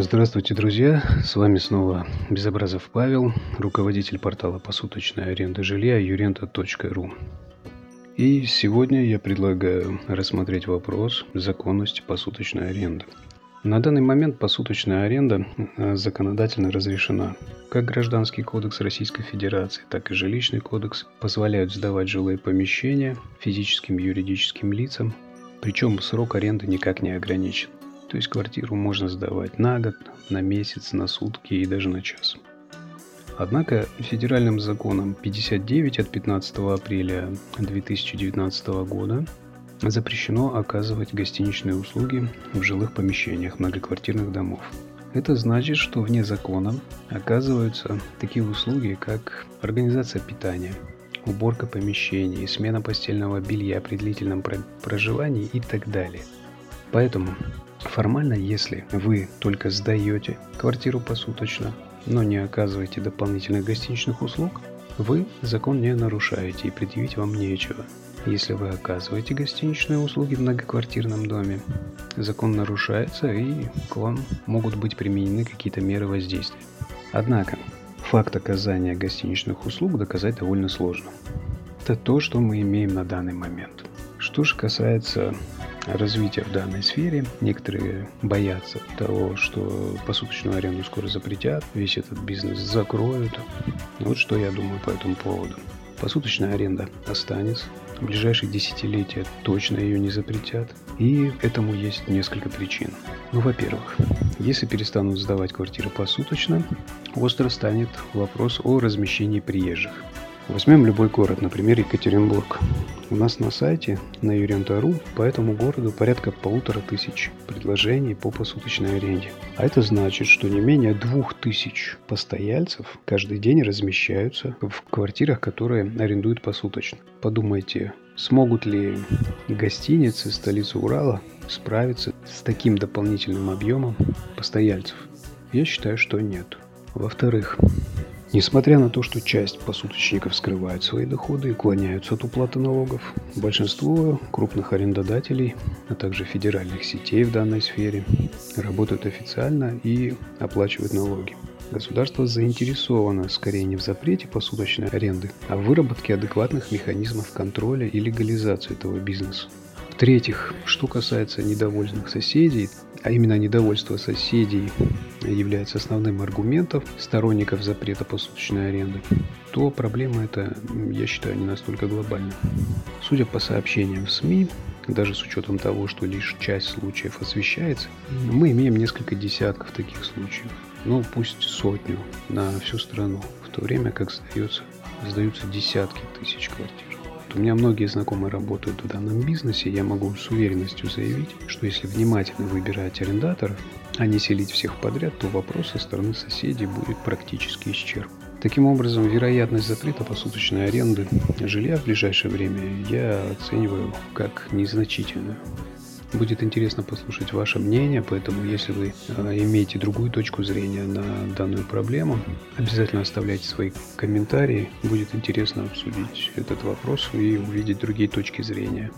Здравствуйте, друзья! С вами снова Безобразов Павел, руководитель портала посуточной аренды жилья юрента.ру. И сегодня я предлагаю рассмотреть вопрос законности посуточной аренды. На данный момент посуточная аренда э, законодательно разрешена. Как Гражданский кодекс Российской Федерации, так и Жилищный кодекс позволяют сдавать жилые помещения физическим и юридическим лицам, причем срок аренды никак не ограничен. То есть квартиру можно сдавать на год, на месяц, на сутки и даже на час. Однако федеральным законом 59 от 15 апреля 2019 года запрещено оказывать гостиничные услуги в жилых помещениях многоквартирных домов. Это значит, что вне закона оказываются такие услуги, как организация питания, уборка помещений, смена постельного белья при длительном проживании и так далее. Поэтому формально, если вы только сдаете квартиру посуточно, но не оказываете дополнительных гостиничных услуг, вы закон не нарушаете и предъявить вам нечего. Если вы оказываете гостиничные услуги в многоквартирном доме, закон нарушается и к вам могут быть применены какие-то меры воздействия. Однако, факт оказания гостиничных услуг доказать довольно сложно. Это то, что мы имеем на данный момент. Что же касается развития в данной сфере. Некоторые боятся того, что посуточную аренду скоро запретят, весь этот бизнес закроют. Вот что я думаю по этому поводу. Посуточная аренда останется. В ближайшие десятилетия точно ее не запретят. И этому есть несколько причин. Ну, во-первых, если перестанут сдавать квартиры посуточно, остро станет вопрос о размещении приезжих. Возьмем любой город, например, Екатеринбург. У нас на сайте на юрента.ру по этому городу порядка полутора тысяч предложений по посуточной аренде. А это значит, что не менее двух тысяч постояльцев каждый день размещаются в квартирах, которые арендуют посуточно. Подумайте, смогут ли гостиницы столицы Урала справиться с таким дополнительным объемом постояльцев? Я считаю, что нет. Во-вторых, Несмотря на то, что часть посуточников скрывают свои доходы и уклоняются от уплаты налогов, большинство крупных арендодателей, а также федеральных сетей в данной сфере работают официально и оплачивают налоги. Государство заинтересовано скорее не в запрете посуточной аренды, а в выработке адекватных механизмов контроля и легализации этого бизнеса. В-третьих, что касается недовольных соседей, а именно недовольство соседей является основным аргументом сторонников запрета посуточной аренды, то проблема эта, я считаю, не настолько глобальна. Судя по сообщениям в СМИ, даже с учетом того, что лишь часть случаев освещается, мы имеем несколько десятков таких случаев. Ну, пусть сотню на всю страну, в то время как сдается, сдаются десятки тысяч квартир. У меня многие знакомые работают в данном бизнесе, я могу с уверенностью заявить, что если внимательно выбирать арендаторов, а не селить всех подряд, то вопрос со стороны соседей будет практически исчерпан. Таким образом, вероятность запрета посуточной аренды жилья в ближайшее время я оцениваю как незначительную. Будет интересно послушать ваше мнение, поэтому если вы а, имеете другую точку зрения на данную проблему, обязательно оставляйте свои комментарии. Будет интересно обсудить этот вопрос и увидеть другие точки зрения.